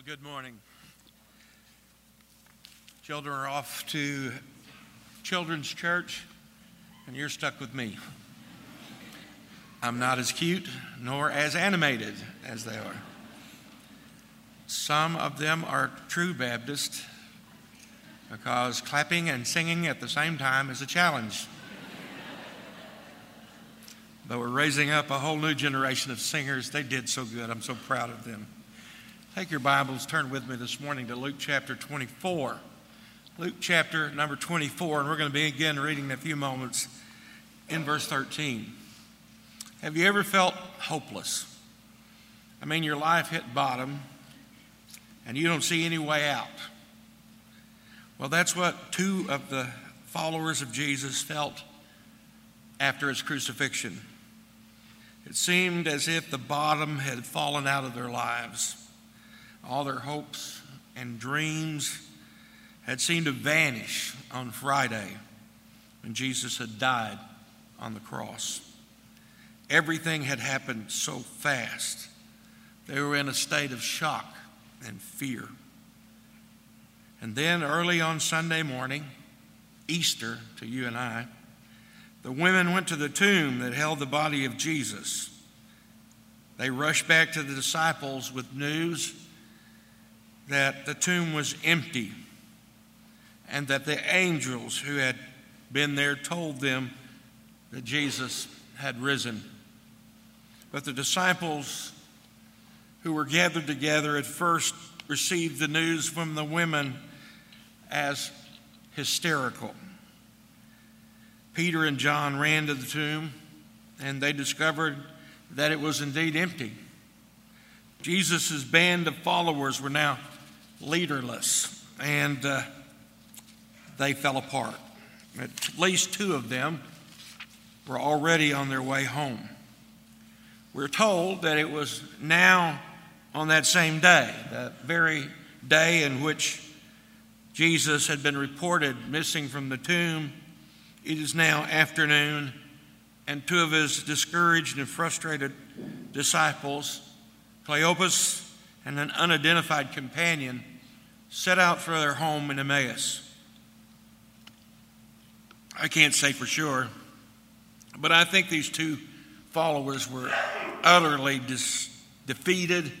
Well, good morning. Children are off to children's church, and you're stuck with me. I'm not as cute nor as animated as they are. Some of them are true Baptists because clapping and singing at the same time is a challenge. but we're raising up a whole new generation of singers. They did so good. I'm so proud of them. Take your Bibles, turn with me this morning to Luke chapter 24. Luke chapter number 24, and we're going to begin reading in a few moments in verse 13. Have you ever felt hopeless? I mean, your life hit bottom and you don't see any way out. Well, that's what two of the followers of Jesus felt after his crucifixion. It seemed as if the bottom had fallen out of their lives. All their hopes and dreams had seemed to vanish on Friday when Jesus had died on the cross. Everything had happened so fast. They were in a state of shock and fear. And then early on Sunday morning, Easter to you and I, the women went to the tomb that held the body of Jesus. They rushed back to the disciples with news that the tomb was empty and that the angels who had been there told them that Jesus had risen. But the disciples who were gathered together at first received the news from the women as hysterical. Peter and John ran to the tomb and they discovered that it was indeed empty. Jesus' band of followers were now leaderless, and uh, they fell apart. At least two of them were already on their way home. We're told that it was now on that same day, that very day in which Jesus had been reported missing from the tomb. It is now afternoon, and two of his discouraged and frustrated disciples, Cleopas and an unidentified companion, set out for their home in Emmaus. I can't say for sure, but I think these two followers were utterly dis- defeated,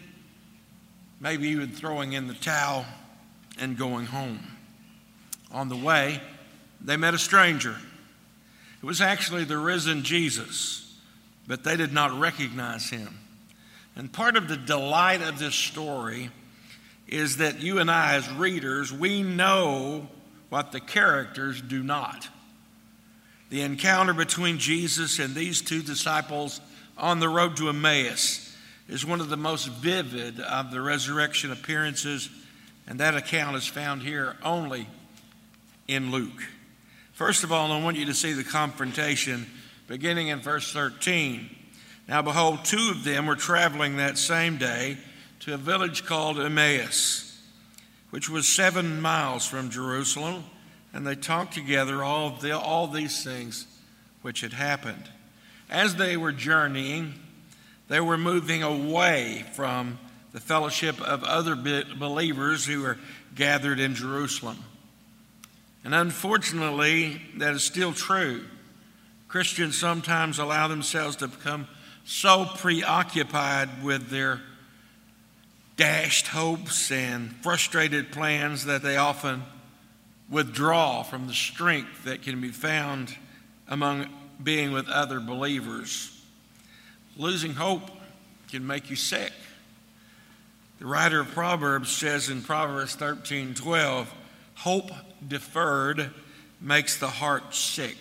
maybe even throwing in the towel and going home. On the way, they met a stranger. It was actually the risen Jesus, but they did not recognize him. And part of the delight of this story is that you and I, as readers, we know what the characters do not. The encounter between Jesus and these two disciples on the road to Emmaus is one of the most vivid of the resurrection appearances, and that account is found here only in Luke. First of all, I want you to see the confrontation beginning in verse 13. Now, behold, two of them were traveling that same day to a village called Emmaus, which was seven miles from Jerusalem, and they talked together all, the, all these things which had happened. As they were journeying, they were moving away from the fellowship of other believers who were gathered in Jerusalem. And unfortunately, that is still true. Christians sometimes allow themselves to become so preoccupied with their dashed hopes and frustrated plans that they often withdraw from the strength that can be found among being with other believers. Losing hope can make you sick. The writer of Proverbs says in Proverbs 13 12, hope deferred makes the heart sick.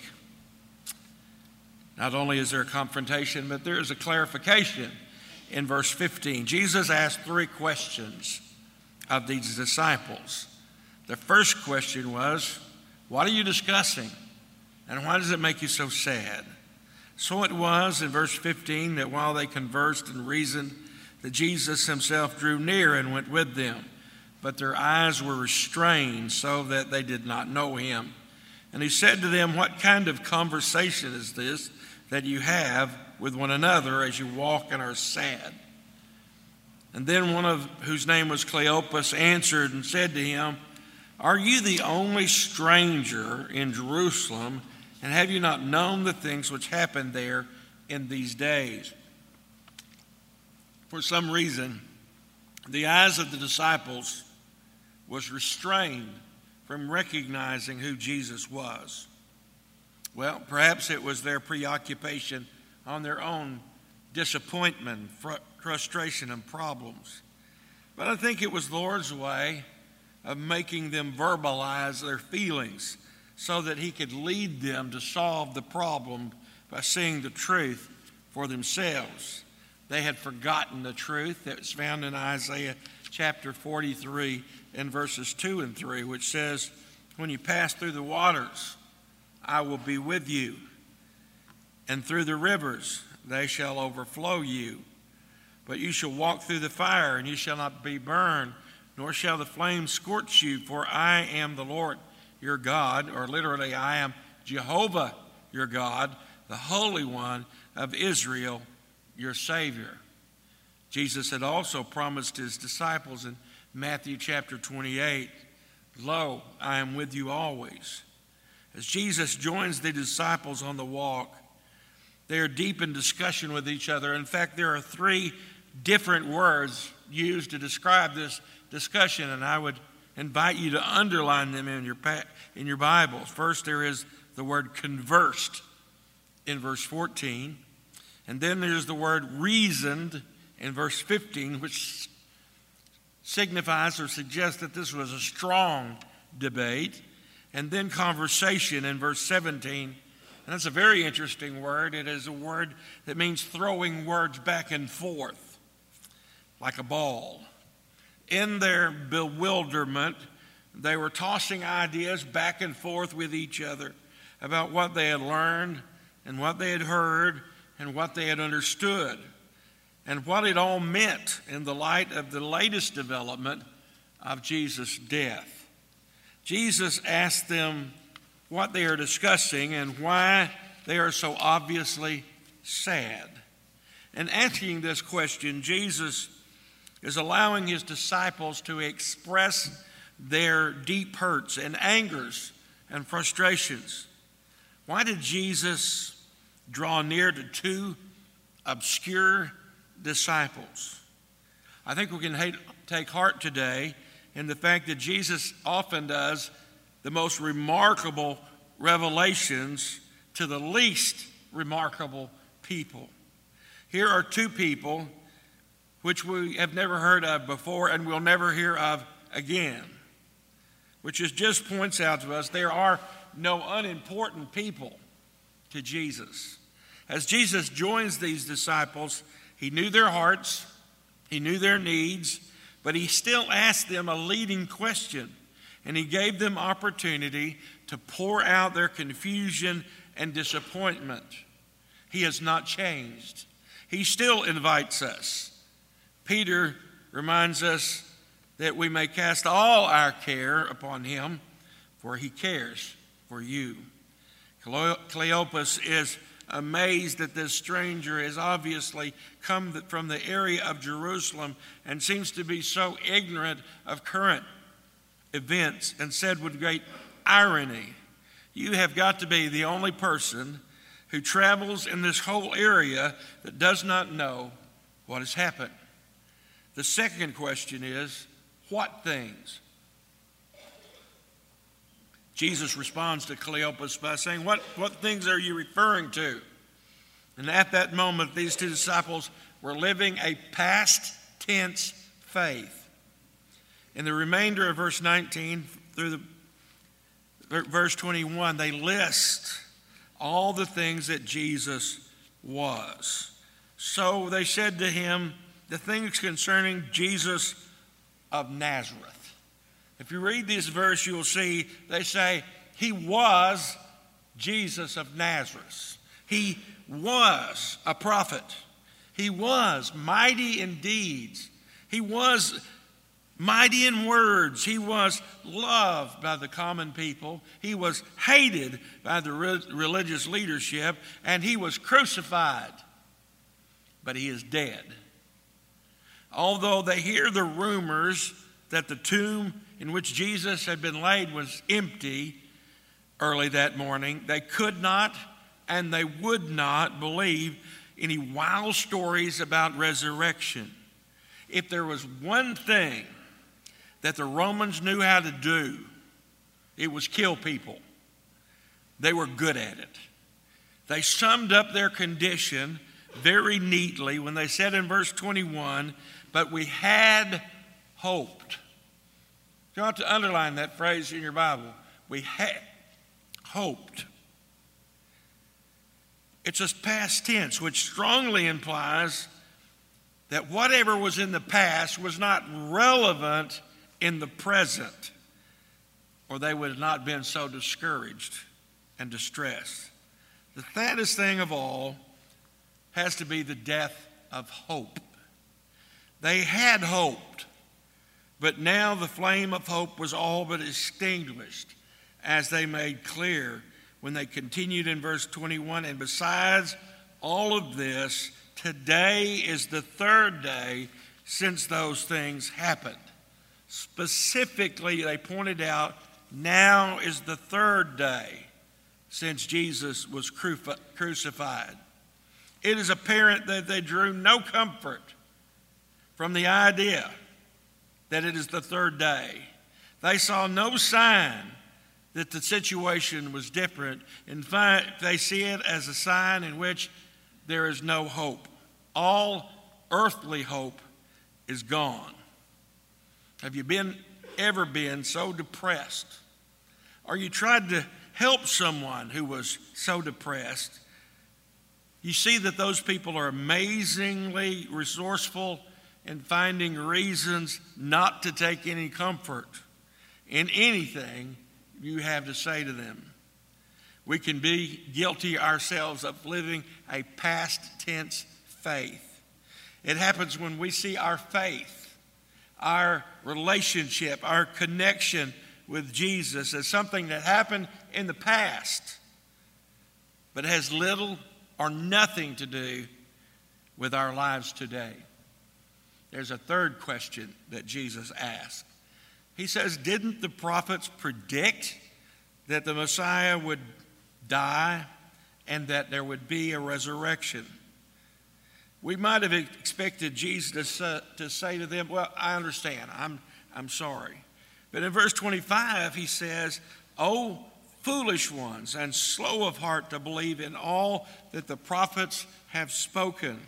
Not only is there a confrontation, but there is a clarification in verse 15. Jesus asked three questions of these disciples. The first question was, What are you discussing? And why does it make you so sad? So it was in verse 15 that while they conversed and reasoned, that Jesus himself drew near and went with them. But their eyes were restrained so that they did not know him. And he said to them, What kind of conversation is this that you have with one another as you walk and are sad. And then one of whose name was Cleopas answered and said to him, Are you the only stranger in Jerusalem, and have you not known the things which happened there in these days? For some reason, the eyes of the disciples was restrained from recognizing who Jesus was. Well, perhaps it was their preoccupation on their own disappointment, fr- frustration, and problems. But I think it was the Lord's way of making them verbalize their feelings so that He could lead them to solve the problem by seeing the truth for themselves. They had forgotten the truth that was found in Isaiah chapter 43 and verses 2 and 3, which says, When you pass through the waters, I will be with you, and through the rivers, they shall overflow you. But you shall walk through the fire, and you shall not be burned, nor shall the flame scorch you, for I am the Lord your God, or literally, I am Jehovah your God, the Holy One of Israel, your Savior. Jesus had also promised his disciples in Matthew chapter 28 Lo, I am with you always. As Jesus joins the disciples on the walk, they are deep in discussion with each other. In fact, there are three different words used to describe this discussion, and I would invite you to underline them in your, in your Bibles. First, there is the word conversed in verse 14, and then there's the word reasoned in verse 15, which signifies or suggests that this was a strong debate, and then conversation in verse 17 and that's a very interesting word. It is a word that means throwing words back and forth like a ball. In their bewilderment, they were tossing ideas back and forth with each other about what they had learned and what they had heard and what they had understood and what it all meant in the light of the latest development of Jesus' death. Jesus asked them what they are discussing and why they are so obviously sad. And asking this question, Jesus is allowing his disciples to express their deep hurts and angers and frustrations. Why did Jesus draw near to two obscure disciples? I think we can take heart today in the fact that Jesus often does the most remarkable revelations to the least remarkable people. Here are two people which we have never heard of before and will never hear of again, which is just points out to us there are no unimportant people to Jesus. As Jesus joins these disciples, he knew their hearts, he knew their needs, but he still asked them a leading question and he gave them opportunity to pour out their confusion and disappointment. He has not changed. He still invites us. Peter reminds us that we may cast all our care upon him, for he cares for you. Cleopas is amazed that this stranger has obviously come from the area of Jerusalem and seems to be so ignorant of current events and said with great irony, You have got to be the only person who travels in this whole area that does not know what has happened. The second question is, What things? Jesus responds to Cleopas by saying, what, what things are you referring to? And at that moment, these two disciples were living a past tense faith. In the remainder of verse 19 through the verse 21, they list all the things that Jesus was. So they said to him, the things concerning Jesus of Nazareth. If you read this verse, you'll see they say, He was Jesus of Nazareth. He was a prophet. He was mighty in deeds. He was mighty in words. He was loved by the common people. He was hated by the re- religious leadership, and he was crucified. But he is dead. Although they hear the rumors that the tomb in which Jesus had been laid was empty early that morning, they could not and they would not believe any wild stories about resurrection. If there was one thing that the Romans knew how to do, it was kill people. They were good at it. They summed up their condition very neatly when they said in verse 21 but we had hoped. You ought to underline that phrase in your Bible. We had hoped. It's a past tense, which strongly implies that whatever was in the past was not relevant in the present, or they would have not been so discouraged and distressed. The saddest thing of all has to be the death of hope. They had hoped, but now the flame of hope was all but extinguished, as they made clear when they continued in verse 21 And besides all of this, today is the third day since those things happened. Specifically, they pointed out now is the third day since Jesus was crucified. It is apparent that they drew no comfort from the idea that it is the third day. They saw no sign that the situation was different. In fact, they see it as a sign in which there is no hope. All earthly hope is gone. Have you been ever been so depressed? Or you tried to help someone who was so depressed? You see that those people are amazingly resourceful in finding reasons not to take any comfort in anything you have to say to them. We can be guilty ourselves of living a past tense faith. It happens when we see our faith, our relationship, our connection with Jesus as something that happened in the past, but has little or nothing to do with our lives today. There's a third question that Jesus asked. He says, Didn't the prophets predict that the Messiah would die and that there would be a resurrection? We might have expected Jesus to, to say to them, Well, I understand. I'm, I'm sorry. But in verse 25, he says, Oh, foolish ones, and slow of heart to believe in all that the prophets have spoken.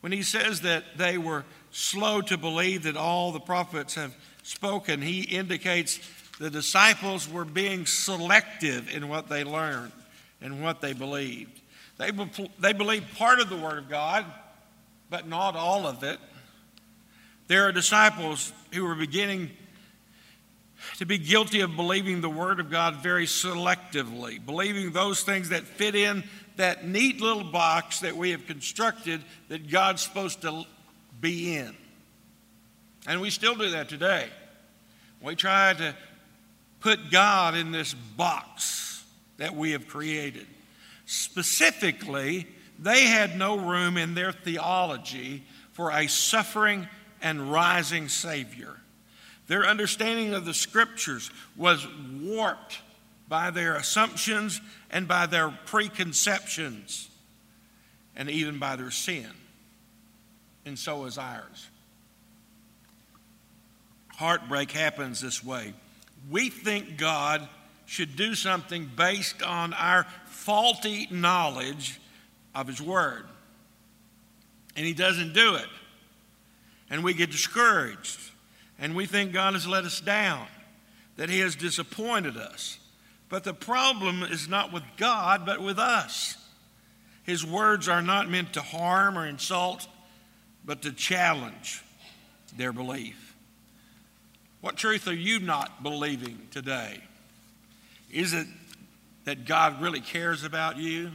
When he says that they were slow to believe that all the prophets have spoken, he indicates the disciples were being selective in what they learned and what they believed. They, they believed part of the Word of God, but not all of it. There are disciples who are beginning to be guilty of believing the Word of God very selectively, believing those things that fit in that neat little box that we have constructed that God's supposed to be in. And we still do that today. We try to put God in this box that we have created. Specifically, they had no room in their theology for a suffering and rising Savior. Their understanding of the scriptures was warped by their assumptions and by their preconceptions and even by their sin and so is ours. Heartbreak happens this way. We think God should do something based on our faulty knowledge of His Word, and He doesn't do it. And we get discouraged, and we think God has let us down, that He has disappointed us. But the problem is not with God, but with us. His words are not meant to harm or insult but to challenge their belief. What truth are you not believing today? Is it that God really cares about you?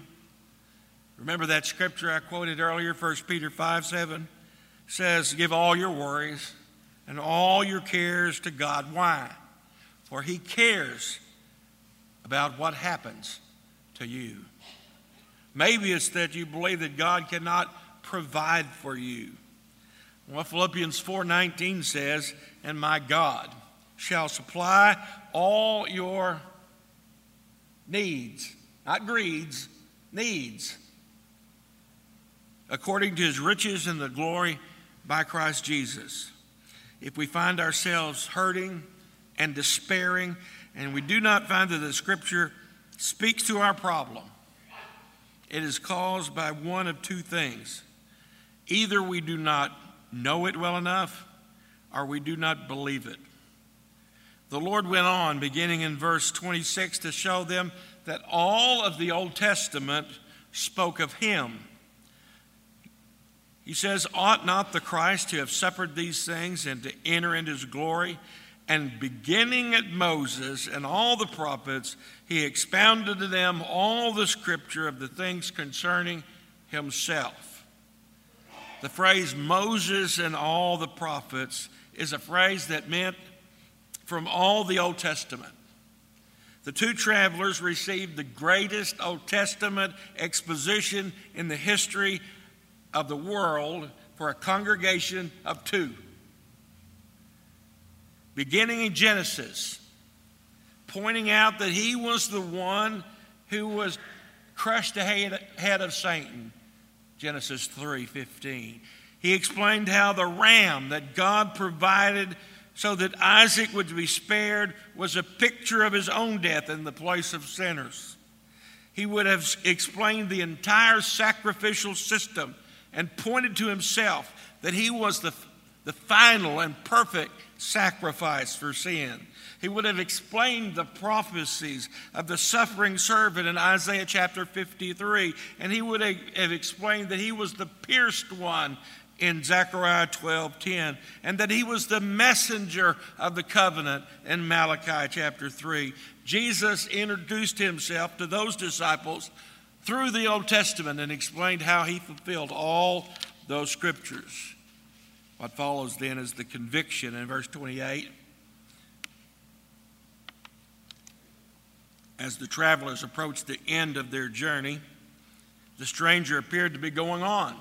Remember that scripture I quoted earlier, 1 Peter 5 7 says, Give all your worries and all your cares to God. Why? For He cares about what happens to you. Maybe it's that you believe that God cannot provide for you. Well, Philippians 4:19 says, "And my God shall supply all your needs, not greeds, needs, according to his riches and the glory by Christ Jesus." If we find ourselves hurting and despairing, and we do not find that the scripture speaks to our problem, it is caused by one of two things. Either we do not know it well enough, or we do not believe it. The Lord went on, beginning in verse 26, to show them that all of the Old Testament spoke of Him. He says, Ought not the Christ to have suffered these things and to enter into His glory? And beginning at Moses and all the prophets, he expounded to them all the scripture of the things concerning himself. The phrase Moses and all the prophets is a phrase that meant from all the Old Testament. The two travelers received the greatest Old Testament exposition in the history of the world for a congregation of two beginning in Genesis, pointing out that he was the one who was crushed the head of Satan. Genesis 3:15. He explained how the ram that God provided so that Isaac would be spared was a picture of his own death in the place of sinners. He would have explained the entire sacrificial system and pointed to himself that he was the, the final and perfect sacrifice for sin. He would have explained the prophecies of the suffering servant in Isaiah chapter 53, and he would have explained that he was the pierced one in Zechariah 12:10 and that he was the messenger of the covenant in Malachi chapter 3. Jesus introduced himself to those disciples through the Old Testament and explained how he fulfilled all those scriptures. What follows then is the conviction in verse 28. As the travelers approached the end of their journey, the stranger appeared to be going on.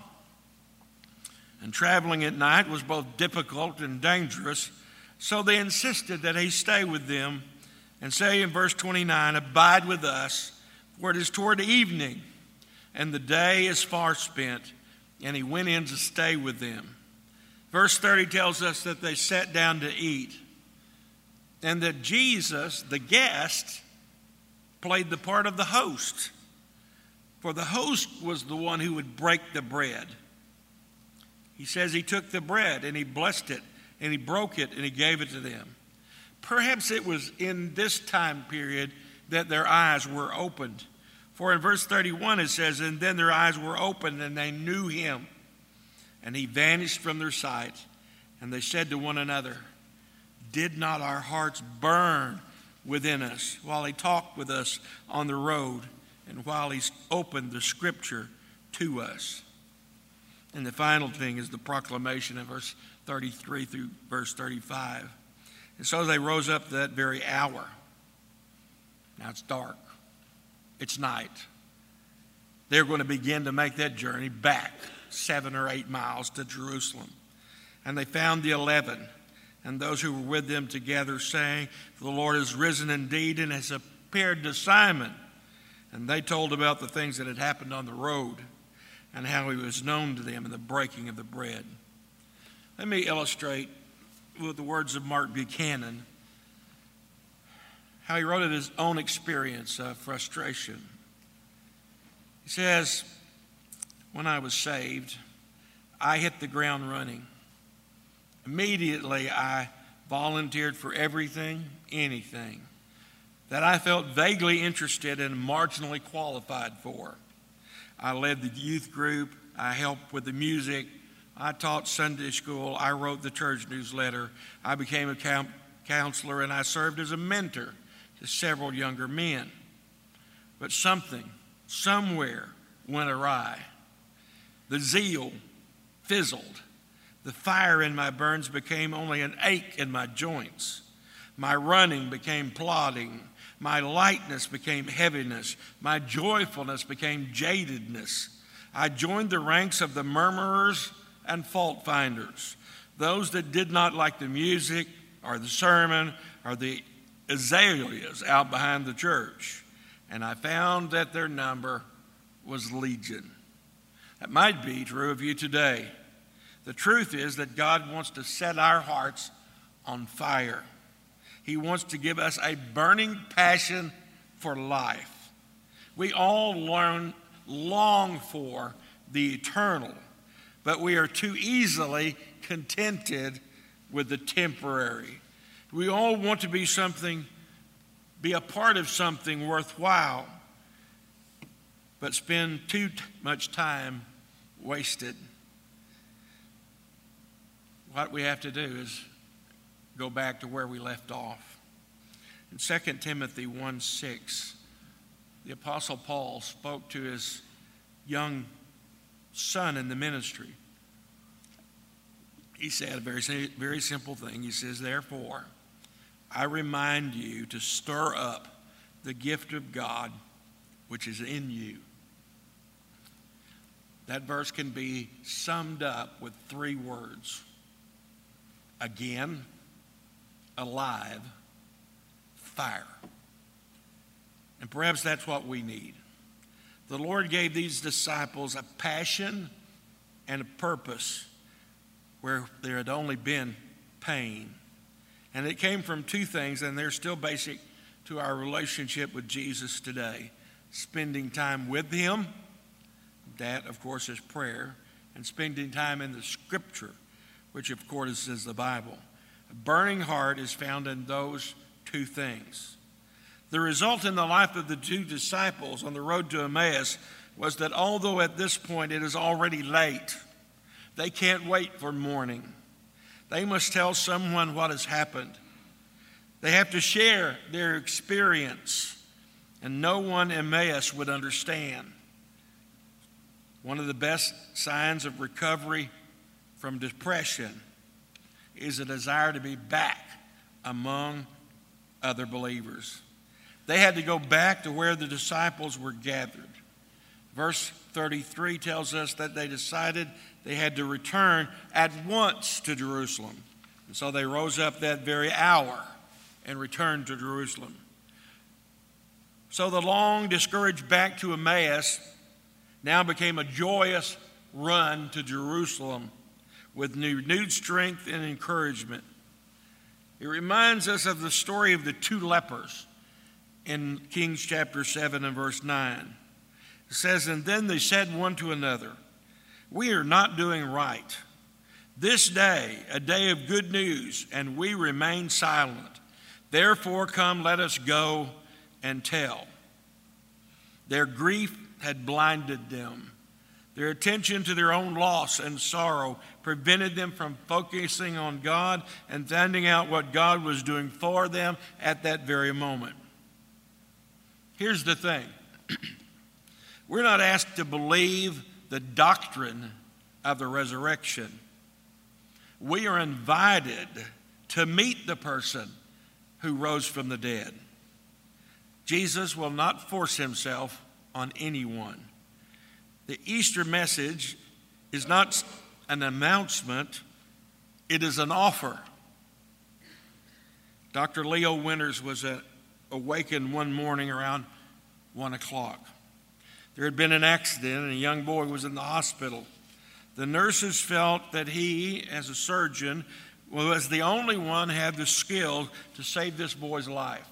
And traveling at night was both difficult and dangerous, so they insisted that he stay with them and say in verse 29 Abide with us, for it is toward evening, and the day is far spent. And he went in to stay with them. Verse 30 tells us that they sat down to eat, and that Jesus, the guest, played the part of the host. For the host was the one who would break the bread. He says he took the bread and he blessed it and he broke it and he gave it to them. Perhaps it was in this time period that their eyes were opened. For in verse 31 it says, And then their eyes were opened and they knew him and he vanished from their sight. And they said to one another, Did not our hearts burn within us while he talked with us on the road and while he opened the scripture to us? And the final thing is the proclamation in verse 33 through verse 35. And so they rose up that very hour. Now it's dark, it's night. They're going to begin to make that journey back seven or eight miles to Jerusalem. And they found the eleven and those who were with them together, saying, The Lord is risen indeed and has appeared to Simon. And they told about the things that had happened on the road and how he was known to them in the breaking of the bread. Let me illustrate with the words of Mark Buchanan how he wrote of his own experience of frustration. He says, when I was saved, I hit the ground running. Immediately, I volunteered for everything, anything that I felt vaguely interested and marginally qualified for. I led the youth group, I helped with the music, I taught Sunday school, I wrote the church newsletter, I became a counselor, and I served as a mentor to several younger men. But something, somewhere, went awry. The zeal fizzled. The fire in my burns became only an ache in my joints. My running became plodding. My lightness became heaviness. My joyfulness became jadedness. I joined the ranks of the murmurers and fault finders, those that did not like the music or the sermon or the azaleas out behind the church. And I found that their number was legion. That might be true of you today. The truth is that God wants to set our hearts on fire. He wants to give us a burning passion for life. We all learn, long for the eternal, but we are too easily contented with the temporary. We all want to be something, be a part of something worthwhile, but spend too much time wasted. What we have to do is go back to where we left off. In 2 Timothy 1 6, the Apostle Paul spoke to his young son in the ministry. He said a very, very simple thing. He says, Therefore, I remind you to stir up the gift of God which is in you. That verse can be summed up with three words again, alive, fire. And perhaps that's what we need. The Lord gave these disciples a passion and a purpose where there had only been pain. And it came from two things, and they're still basic to our relationship with Jesus today spending time with Him. That, of course, is prayer. And spending time in the Scripture, which, of course, is the Bible. A burning heart is found in those two things. The result in the life of the two disciples on the road to Emmaus was that although at this point it is already late, they can't wait for morning. They must tell someone what has happened. They have to share their experience, and no one in Emmaus would understand. One of the best signs of recovery from depression is a desire to be back among other believers. They had to go back to where the disciples were gathered. Verse 33 tells us that they decided they had to return at once to Jerusalem. And so they rose up that very hour and returned to Jerusalem. So the long discouraged back to Emmaus now became a joyous run to Jerusalem with renewed strength and encouragement. It reminds us of the story of the two lepers in Kings chapter 7 and verse 9. It says, And then they said one to another, We are not doing right. This day, a day of good news, and we remain silent. Therefore, come, let us go and tell. Their grief had blinded them. Their attention to their own loss and sorrow prevented them from focusing on God and finding out what God was doing for them at that very moment. Here's the thing we're not asked to believe the doctrine of the resurrection, we are invited to meet the person who rose from the dead. Jesus will not force himself on anyone. The Easter message is not an announcement, it is an offer. Dr. Leo Winters was awakened one morning around one o'clock. There had been an accident, and a young boy was in the hospital. The nurses felt that he, as a surgeon, was the only one had the skill to save this boy's life.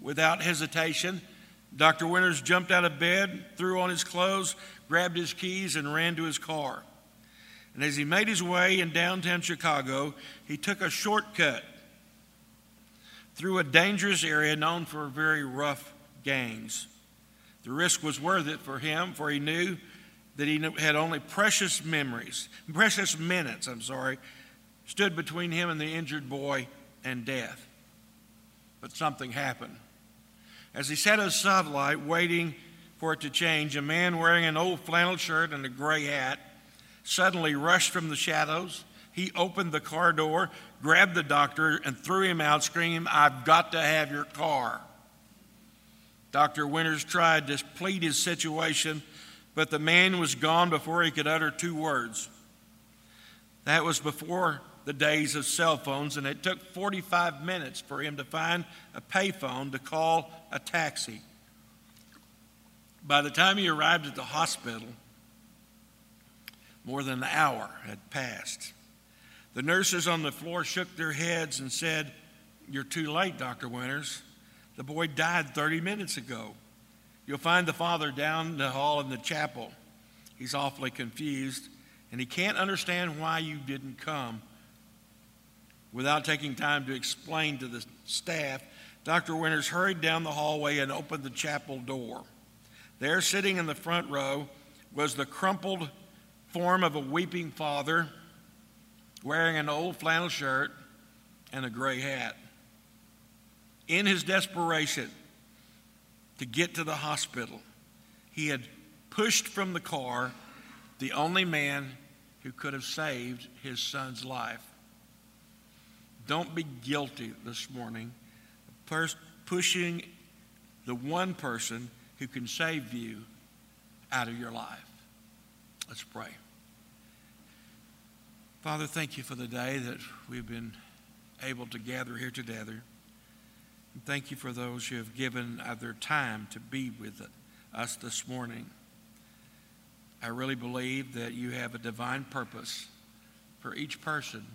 Without hesitation, Dr. Winters jumped out of bed, threw on his clothes, grabbed his keys, and ran to his car. And as he made his way in downtown Chicago, he took a shortcut through a dangerous area known for very rough gangs. The risk was worth it for him, for he knew that he had only precious memories, precious minutes, I'm sorry, stood between him and the injured boy and death. But something happened. As he sat at a stoplight waiting for it to change, a man wearing an old flannel shirt and a gray hat suddenly rushed from the shadows he opened the car door, grabbed the doctor, and threw him out, screaming, I've got to have your car. Dr. Winters tried to plead his situation, but the man was gone before he could utter two words That was before the days of cell phones, and it took 45 minutes for him to find a payphone to call a taxi. By the time he arrived at the hospital, more than an hour had passed. The nurses on the floor shook their heads and said, You're too late, Dr. Winters. The boy died 30 minutes ago. You'll find the father down the hall in the chapel. He's awfully confused, and he can't understand why you didn't come. Without taking time to explain to the staff, Dr. Winters hurried down the hallway and opened the chapel door. There, sitting in the front row, was the crumpled form of a weeping father wearing an old flannel shirt and a gray hat. In his desperation to get to the hospital, he had pushed from the car the only man who could have saved his son's life. Don't be guilty this morning of pushing the one person who can save you out of your life. Let's pray. Father, thank you for the day that we've been able to gather here together. Thank you for those who have given of their time to be with us this morning. I really believe that you have a divine purpose for each person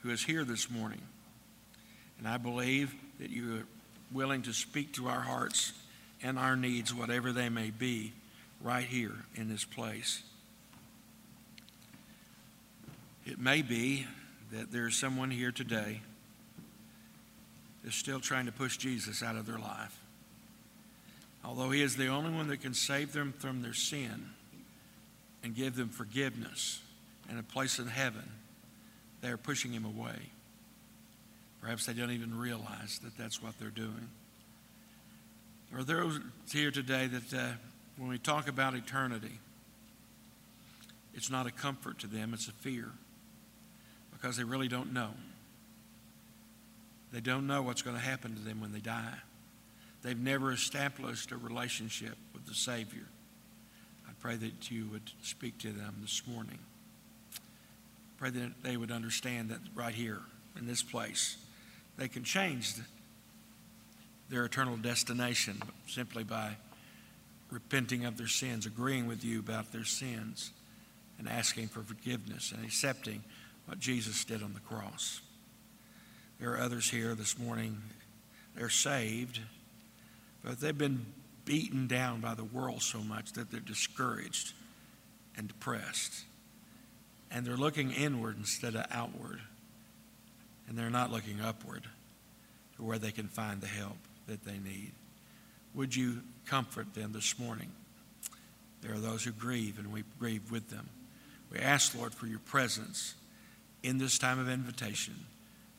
who is here this morning. And I believe that you are willing to speak to our hearts and our needs, whatever they may be, right here in this place. It may be that there's someone here today that's still trying to push Jesus out of their life. Although He is the only one that can save them from their sin and give them forgiveness and a place in heaven, they are pushing Him away. Perhaps they don't even realize that that's what they're doing. Or those here today that uh, when we talk about eternity, it's not a comfort to them, it's a fear because they really don't know. They don't know what's going to happen to them when they die. They've never established a relationship with the Savior. I pray that you would speak to them this morning. Pray that they would understand that right here in this place, they can change their eternal destination simply by repenting of their sins, agreeing with you about their sins, and asking for forgiveness and accepting what Jesus did on the cross. There are others here this morning, they're saved, but they've been beaten down by the world so much that they're discouraged and depressed. And they're looking inward instead of outward. And they're not looking upward to where they can find the help that they need. Would you comfort them this morning? There are those who grieve, and we grieve with them. We ask, Lord, for your presence in this time of invitation.